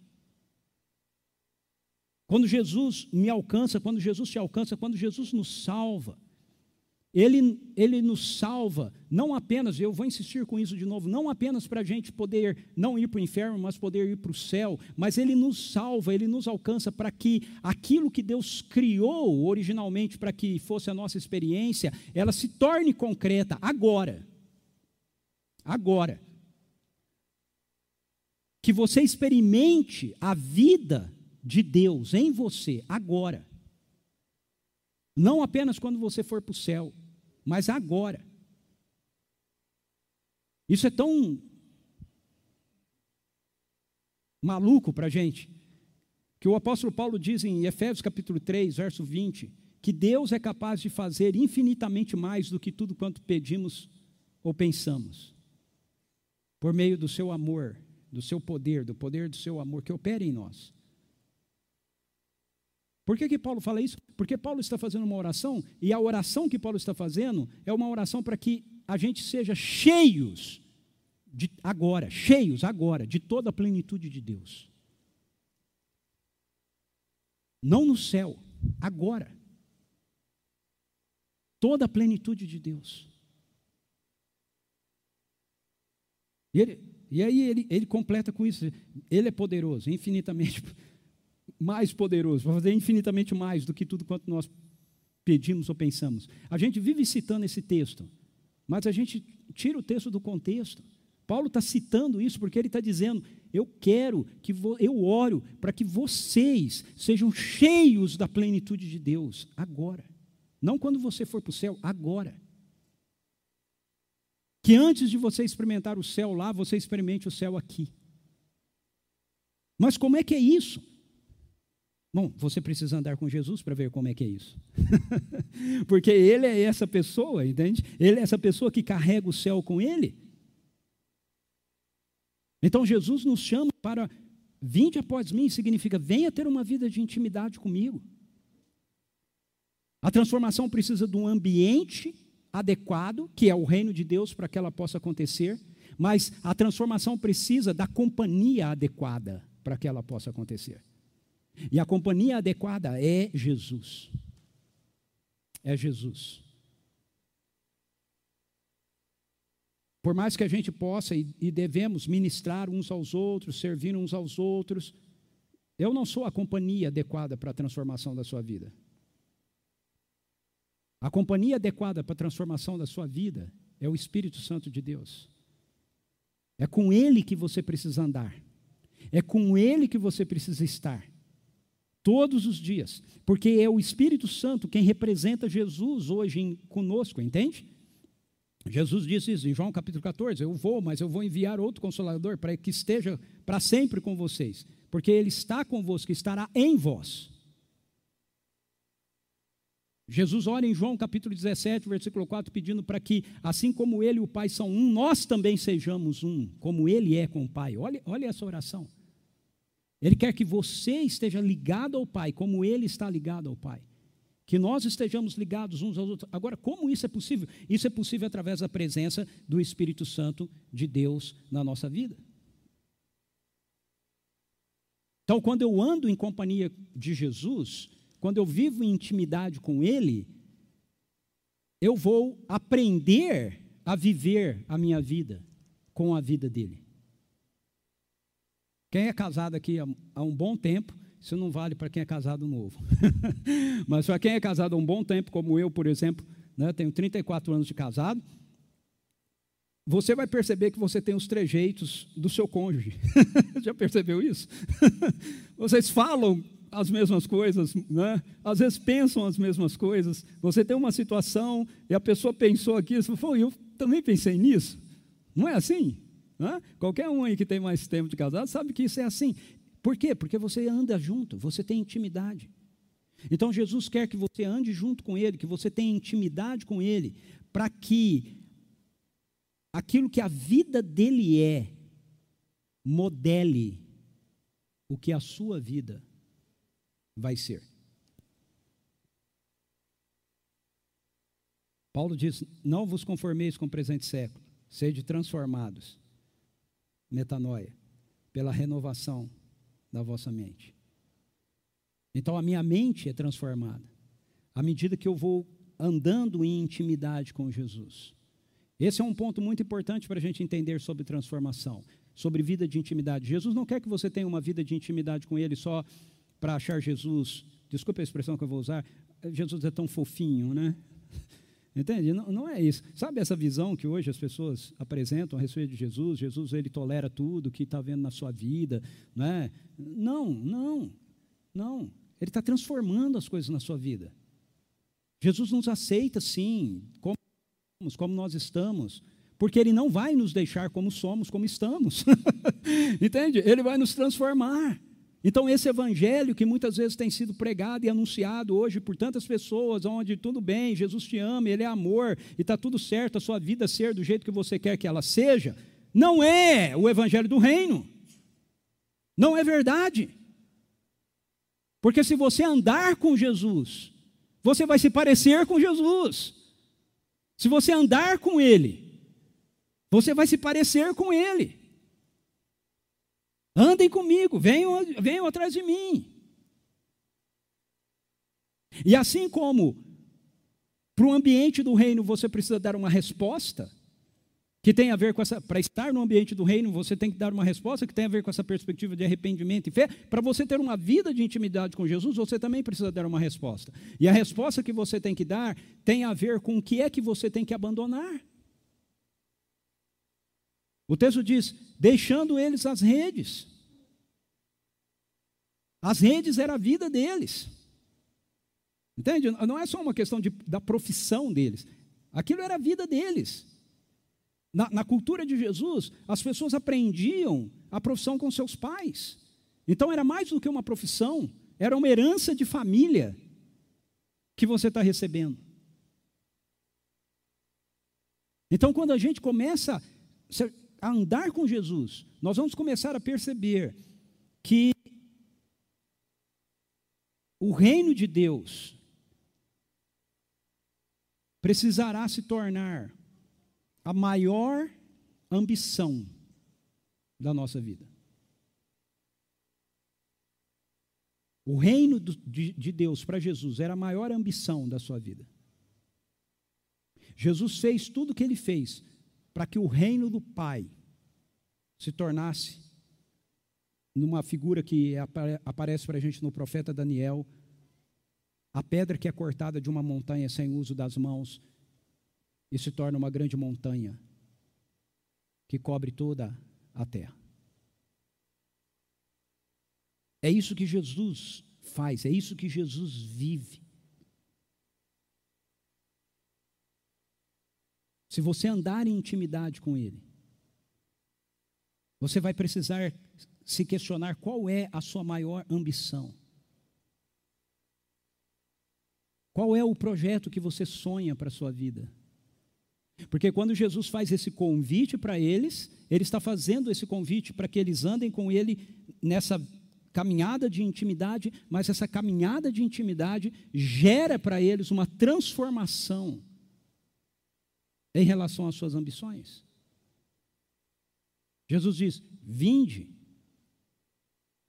Quando Jesus me alcança, quando Jesus te alcança, quando Jesus nos salva, ele, ele nos salva, não apenas, eu vou insistir com isso de novo, não apenas para a gente poder não ir para o inferno, mas poder ir para o céu, mas Ele nos salva, Ele nos alcança para que aquilo que Deus criou originalmente para que fosse a nossa experiência, ela se torne concreta agora. Agora. Que você experimente a vida de Deus em você agora. Não apenas quando você for para o céu mas agora. Isso é tão maluco para a gente, que o apóstolo Paulo diz em Efésios capítulo 3, verso 20, que Deus é capaz de fazer infinitamente mais do que tudo quanto pedimos ou pensamos, por meio do seu amor, do seu poder, do poder do seu amor que opera em nós. Por que, que Paulo fala isso? Porque Paulo está fazendo uma oração, e a oração que Paulo está fazendo é uma oração para que a gente seja cheios de agora, cheios agora de toda a plenitude de Deus. Não no céu, agora. Toda a plenitude de Deus. E, ele, e aí ele, ele completa com isso. Ele é poderoso, infinitamente mais poderoso, vai fazer infinitamente mais do que tudo quanto nós pedimos ou pensamos. A gente vive citando esse texto, mas a gente tira o texto do contexto. Paulo está citando isso porque ele está dizendo: eu quero que eu oro para que vocês sejam cheios da plenitude de Deus agora, não quando você for para o céu, agora. Que antes de você experimentar o céu lá, você experimente o céu aqui. Mas como é que é isso? Bom, você precisa andar com Jesus para ver como é que é isso. Porque ele é essa pessoa, entende? Ele é essa pessoa que carrega o céu com ele. Então Jesus nos chama para vinde após mim, significa venha ter uma vida de intimidade comigo. A transformação precisa de um ambiente adequado, que é o reino de Deus, para que ela possa acontecer, mas a transformação precisa da companhia adequada para que ela possa acontecer. E a companhia adequada é Jesus. É Jesus. Por mais que a gente possa e devemos ministrar uns aos outros, servir uns aos outros, eu não sou a companhia adequada para a transformação da sua vida. A companhia adequada para a transformação da sua vida é o Espírito Santo de Deus. É com Ele que você precisa andar. É com Ele que você precisa estar. Todos os dias. Porque é o Espírito Santo quem representa Jesus hoje em, conosco, entende? Jesus disse isso em João capítulo 14: Eu vou, mas eu vou enviar outro consolador para que esteja para sempre com vocês, porque ele está convosco, estará em vós. Jesus ora em João capítulo 17, versículo 4, pedindo para que, assim como ele e o Pai são um, nós também sejamos um, como ele é com o Pai. Olha, olha essa oração. Ele quer que você esteja ligado ao Pai, como Ele está ligado ao Pai. Que nós estejamos ligados uns aos outros. Agora, como isso é possível? Isso é possível através da presença do Espírito Santo de Deus na nossa vida. Então, quando eu ando em companhia de Jesus, quando eu vivo em intimidade com Ele, eu vou aprender a viver a minha vida com a vida dele. Quem é casado aqui há um bom tempo, isso não vale para quem é casado novo. Mas para quem é casado há um bom tempo, como eu, por exemplo, né, tenho 34 anos de casado, você vai perceber que você tem os trejeitos do seu cônjuge. Já percebeu isso? Vocês falam as mesmas coisas, né? às vezes pensam as mesmas coisas. Você tem uma situação e a pessoa pensou aqui, você falou, eu também pensei nisso. Não é assim? Qualquer um aí que tem mais tempo de casado sabe que isso é assim. Por quê? Porque você anda junto, você tem intimidade. Então Jesus quer que você ande junto com Ele, que você tenha intimidade com Ele, para que aquilo que a vida dele é, modele o que a sua vida vai ser. Paulo diz: Não vos conformeis com o presente século, sede transformados, metanoia, pela renovação da vossa mente. Então a minha mente é transformada à medida que eu vou andando em intimidade com Jesus. Esse é um ponto muito importante para a gente entender sobre transformação, sobre vida de intimidade. Jesus não quer que você tenha uma vida de intimidade com Ele só para achar Jesus, desculpe a expressão que eu vou usar, Jesus é tão fofinho, né? Entende? Não, não, é isso. Sabe essa visão que hoje as pessoas apresentam a respeito de Jesus? Jesus ele tolera tudo que está vendo na sua vida, né? Não, não, não. Ele está transformando as coisas na sua vida. Jesus nos aceita, sim, como somos, como nós estamos, porque Ele não vai nos deixar como somos, como estamos. Entende? Ele vai nos transformar. Então, esse evangelho que muitas vezes tem sido pregado e anunciado hoje por tantas pessoas, onde tudo bem, Jesus te ama, Ele é amor, e está tudo certo, a sua vida ser do jeito que você quer que ela seja, não é o evangelho do reino. Não é verdade. Porque se você andar com Jesus, você vai se parecer com Jesus. Se você andar com Ele, você vai se parecer com Ele. Andem comigo, venham, venham atrás de mim. E assim como para o ambiente do reino você precisa dar uma resposta, que tem a ver com essa. Para estar no ambiente do reino, você tem que dar uma resposta que tem a ver com essa perspectiva de arrependimento e fé. Para você ter uma vida de intimidade com Jesus, você também precisa dar uma resposta. E a resposta que você tem que dar tem a ver com o que é que você tem que abandonar. O texto diz: deixando eles as redes. As redes era a vida deles. Entende? Não é só uma questão de, da profissão deles. Aquilo era a vida deles. Na, na, cultura de Jesus, as pessoas aprendiam a profissão com seus pais. Então era mais do que uma profissão, era uma herança de família que você está recebendo. Então, quando a gente começa a andar com Jesus, nós vamos começar a perceber que o reino de Deus precisará se tornar a maior ambição da nossa vida. O reino de, de Deus para Jesus era a maior ambição da sua vida. Jesus fez tudo o que ele fez para que o reino do Pai se tornasse numa figura que aparece para a gente no profeta Daniel, a pedra que é cortada de uma montanha sem uso das mãos e se torna uma grande montanha que cobre toda a terra. É isso que Jesus faz, é isso que Jesus vive. Se você andar em intimidade com Ele, você vai precisar se questionar qual é a sua maior ambição. Qual é o projeto que você sonha para a sua vida? Porque quando Jesus faz esse convite para eles, ele está fazendo esse convite para que eles andem com ele nessa caminhada de intimidade, mas essa caminhada de intimidade gera para eles uma transformação em relação às suas ambições. Jesus diz: Vinde,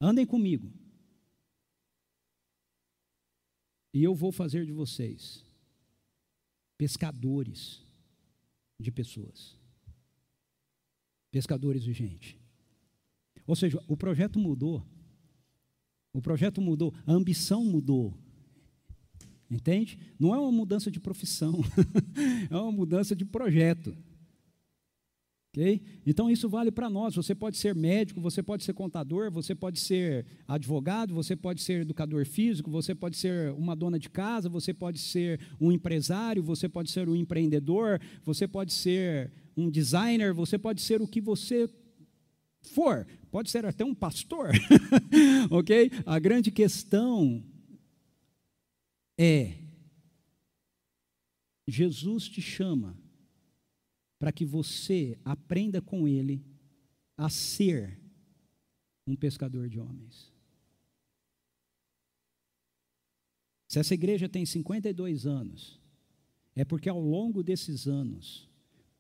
Andem comigo. E eu vou fazer de vocês pescadores de pessoas. Pescadores de gente. Ou seja, o projeto mudou. O projeto mudou, a ambição mudou. Entende? Não é uma mudança de profissão, é uma mudança de projeto. Okay? Então isso vale para nós. Você pode ser médico, você pode ser contador, você pode ser advogado, você pode ser educador físico, você pode ser uma dona de casa, você pode ser um empresário, você pode ser um empreendedor, você pode ser um designer, você pode ser o que você for, pode ser até um pastor, ok? A grande questão é: Jesus te chama para que você aprenda com ele a ser um pescador de homens. Se essa igreja tem 52 anos, é porque ao longo desses anos,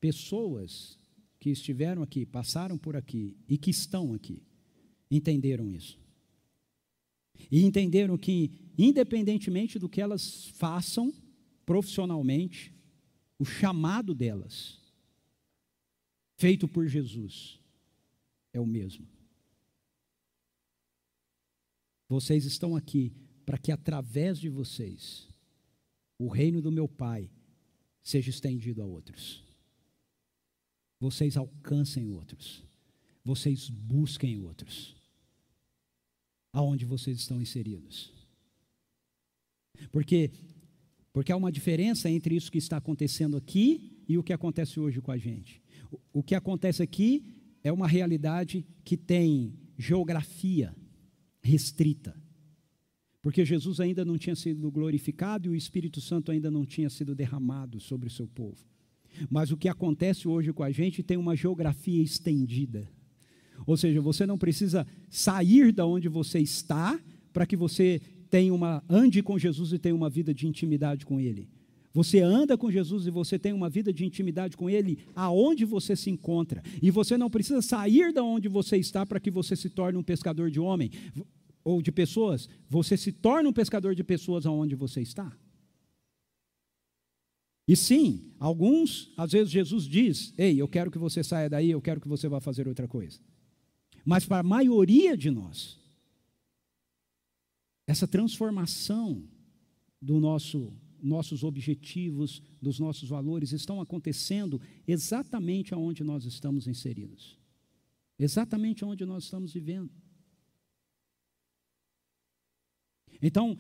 pessoas que estiveram aqui, passaram por aqui e que estão aqui, entenderam isso. E entenderam que, independentemente do que elas façam profissionalmente, o chamado delas feito por Jesus é o mesmo. Vocês estão aqui para que através de vocês o reino do meu Pai seja estendido a outros. Vocês alcancem outros. Vocês busquem outros. Aonde vocês estão inseridos. Porque porque há uma diferença entre isso que está acontecendo aqui e o que acontece hoje com a gente. O que acontece aqui é uma realidade que tem geografia restrita. Porque Jesus ainda não tinha sido glorificado e o Espírito Santo ainda não tinha sido derramado sobre o seu povo. Mas o que acontece hoje com a gente tem uma geografia estendida. Ou seja, você não precisa sair da onde você está para que você tenha uma ande com Jesus e tenha uma vida de intimidade com ele. Você anda com Jesus e você tem uma vida de intimidade com Ele aonde você se encontra. E você não precisa sair da onde você está para que você se torne um pescador de homem ou de pessoas. Você se torna um pescador de pessoas aonde você está. E sim, alguns, às vezes Jesus diz: Ei, eu quero que você saia daí, eu quero que você vá fazer outra coisa. Mas para a maioria de nós, essa transformação do nosso nossos objetivos, dos nossos valores estão acontecendo exatamente aonde nós estamos inseridos. Exatamente onde nós estamos vivendo. Então,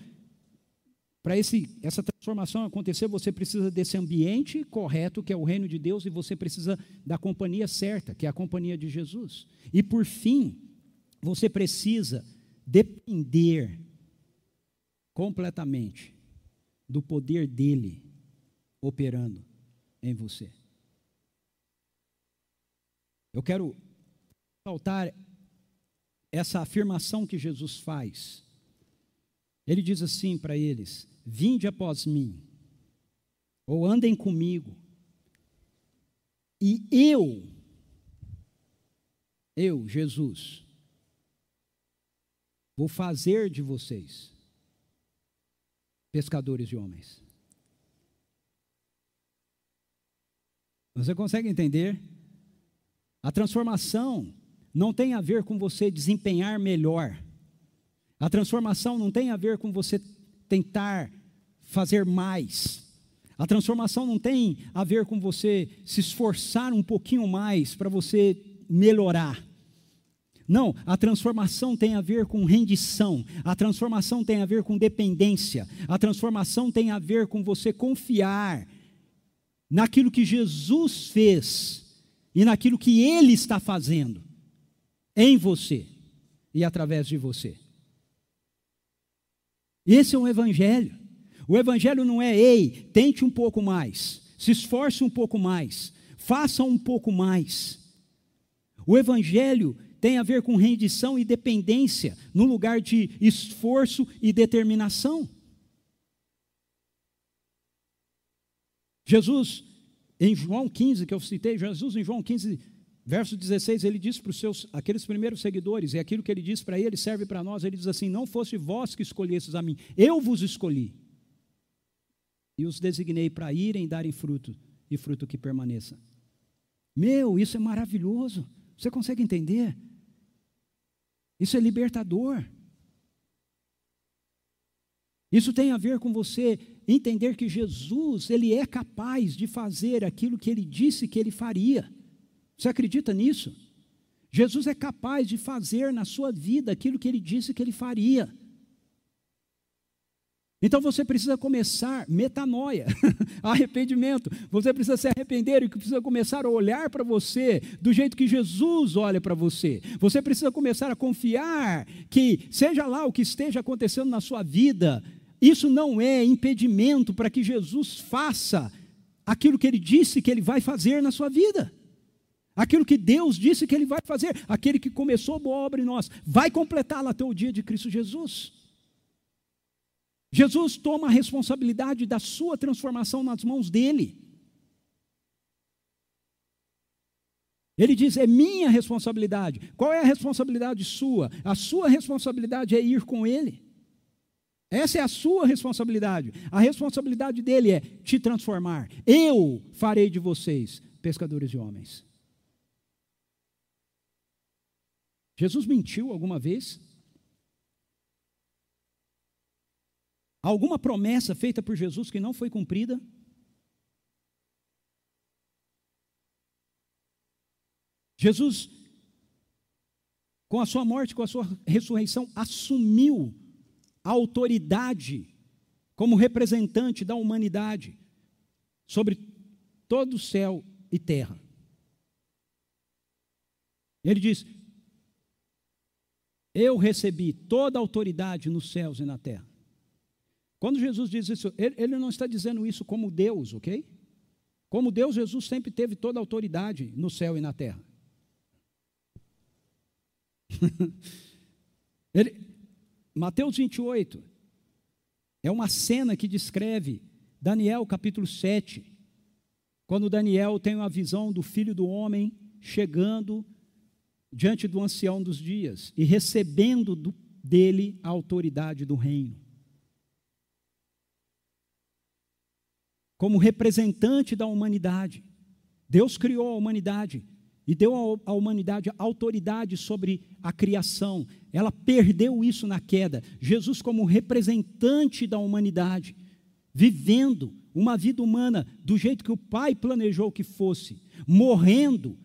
para essa transformação acontecer, você precisa desse ambiente correto, que é o reino de Deus, e você precisa da companhia certa, que é a companhia de Jesus. E por fim, você precisa depender completamente do poder dele operando em você. Eu quero saltar essa afirmação que Jesus faz. Ele diz assim para eles: Vinde após mim, ou andem comigo, e eu, eu, Jesus, vou fazer de vocês pescadores de homens. Você consegue entender? A transformação não tem a ver com você desempenhar melhor. A transformação não tem a ver com você tentar fazer mais. A transformação não tem a ver com você se esforçar um pouquinho mais para você melhorar. Não, a transformação tem a ver com rendição, a transformação tem a ver com dependência, a transformação tem a ver com você confiar naquilo que Jesus fez e naquilo que Ele está fazendo em você e através de você. Esse é um Evangelho. O Evangelho não é, ei, tente um pouco mais, se esforce um pouco mais, faça um pouco mais. O Evangelho tem a ver com rendição e dependência, no lugar de esforço e determinação. Jesus, em João 15, que eu citei, Jesus em João 15, verso 16, ele diz para os seus, aqueles primeiros seguidores, e aquilo que ele diz para eles serve para nós, ele diz assim: Não fosse vós que escolhesses a mim, eu vos escolhi. E os designei para irem darem fruto, e fruto que permaneça. Meu, isso é maravilhoso. Você consegue entender? Isso é libertador. Isso tem a ver com você entender que Jesus, ele é capaz de fazer aquilo que ele disse que ele faria. Você acredita nisso? Jesus é capaz de fazer na sua vida aquilo que ele disse que ele faria. Então você precisa começar metanoia, arrependimento. Você precisa se arrepender e precisa começar a olhar para você do jeito que Jesus olha para você. Você precisa começar a confiar que, seja lá o que esteja acontecendo na sua vida, isso não é impedimento para que Jesus faça aquilo que ele disse que ele vai fazer na sua vida. Aquilo que Deus disse que ele vai fazer, aquele que começou boa obra em nós, vai completá-la até o dia de Cristo Jesus. Jesus toma a responsabilidade da sua transformação nas mãos dele. Ele diz: é minha responsabilidade. Qual é a responsabilidade sua? A sua responsabilidade é ir com ele. Essa é a sua responsabilidade. A responsabilidade dele é te transformar. Eu farei de vocês pescadores de homens. Jesus mentiu alguma vez? Alguma promessa feita por Jesus que não foi cumprida? Jesus, com a sua morte, com a sua ressurreição, assumiu a autoridade como representante da humanidade sobre todo o céu e terra. Ele diz: Eu recebi toda a autoridade nos céus e na terra. Quando Jesus diz isso, ele, não está dizendo isso como Deus, ok? Como Deus, Jesus sempre teve toda a autoridade no céu e na terra. ele, Mateus 28 é uma cena que descreve Daniel capítulo 7, quando Daniel tem uma visão do filho do homem chegando diante do ancião dos dias e recebendo do, dele a autoridade do reino. como representante da humanidade. Deus criou a humanidade e deu à humanidade autoridade sobre a criação. Ela perdeu isso na queda. Jesus, como representante da humanidade, vivendo uma vida humana do jeito que o Pai planejou que fosse, morrendo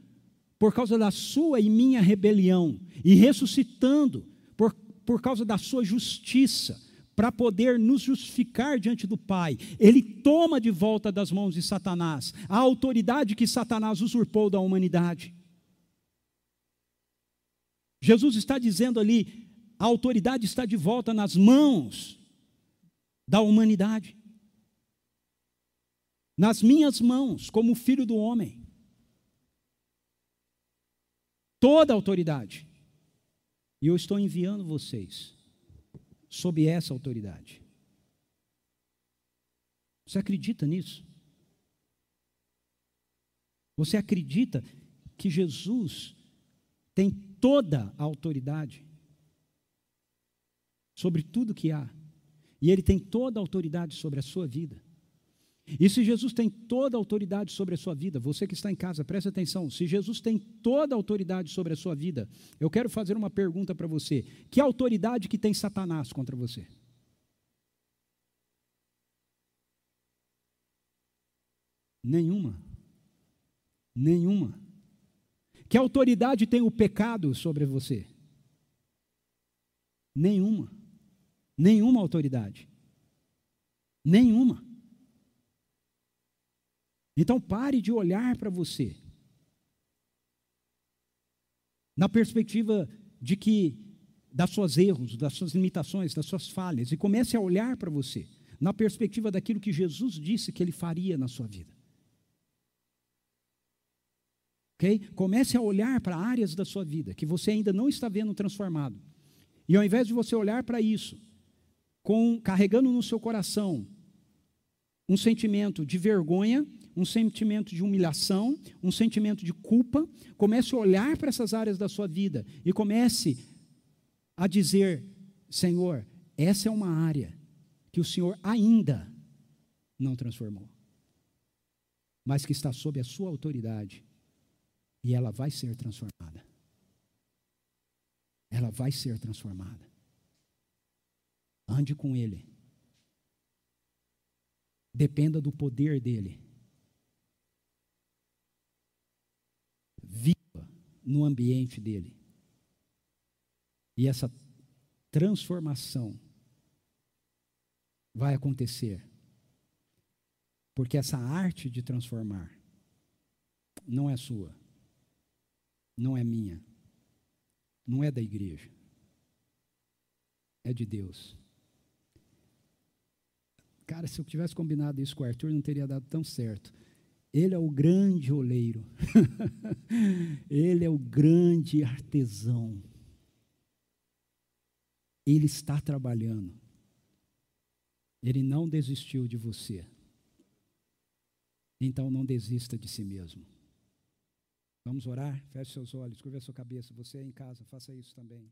por causa da sua e minha rebelião, e ressuscitando por, por causa da sua justiça para poder nos justificar diante do Pai. Ele toma de volta das mãos de Satanás a autoridade que Satanás usurpou da humanidade. Jesus está dizendo ali: a autoridade está de volta nas mãos da humanidade. Nas minhas mãos, como filho do homem. Toda a autoridade. E eu estou enviando vocês sob essa autoridade. Você acredita nisso? Você acredita que Jesus tem toda a autoridade sobre tudo que há, e Ele tem toda a autoridade sobre a sua vida? E se Jesus tem toda a autoridade sobre a sua vida, você que está em casa, preste atenção. Se Jesus tem toda a autoridade sobre a sua vida, eu quero fazer uma pergunta para você: que autoridade que tem Satanás contra você? Nenhuma. Nenhuma. Que autoridade tem o pecado sobre você? Nenhuma. Nenhuma autoridade. Nenhuma. Então pare de olhar para você na perspectiva de que das suas erros, das suas limitações, das suas falhas e comece a olhar para você na perspectiva daquilo que Jesus disse que ele faria na sua vida. OK? Comece a olhar para áreas da sua vida que você ainda não está vendo transformado. E ao invés de você olhar para isso, com carregando no seu coração um sentimento de vergonha, um sentimento de humilhação, um sentimento de culpa, comece a olhar para essas áreas da sua vida e comece a dizer: Senhor, essa é uma área que o Senhor ainda não transformou, mas que está sob a sua autoridade e ela vai ser transformada. Ela vai ser transformada. Ande com Ele. Dependa do poder dele. No ambiente dele. E essa transformação vai acontecer. Porque essa arte de transformar não é sua, não é minha, não é da igreja, é de Deus. Cara, se eu tivesse combinado isso com o Arthur, não teria dado tão certo. Ele é o grande oleiro. Ele é o grande artesão. Ele está trabalhando. Ele não desistiu de você. Então não desista de si mesmo. Vamos orar? Feche seus olhos, curva sua cabeça. Você é em casa, faça isso também.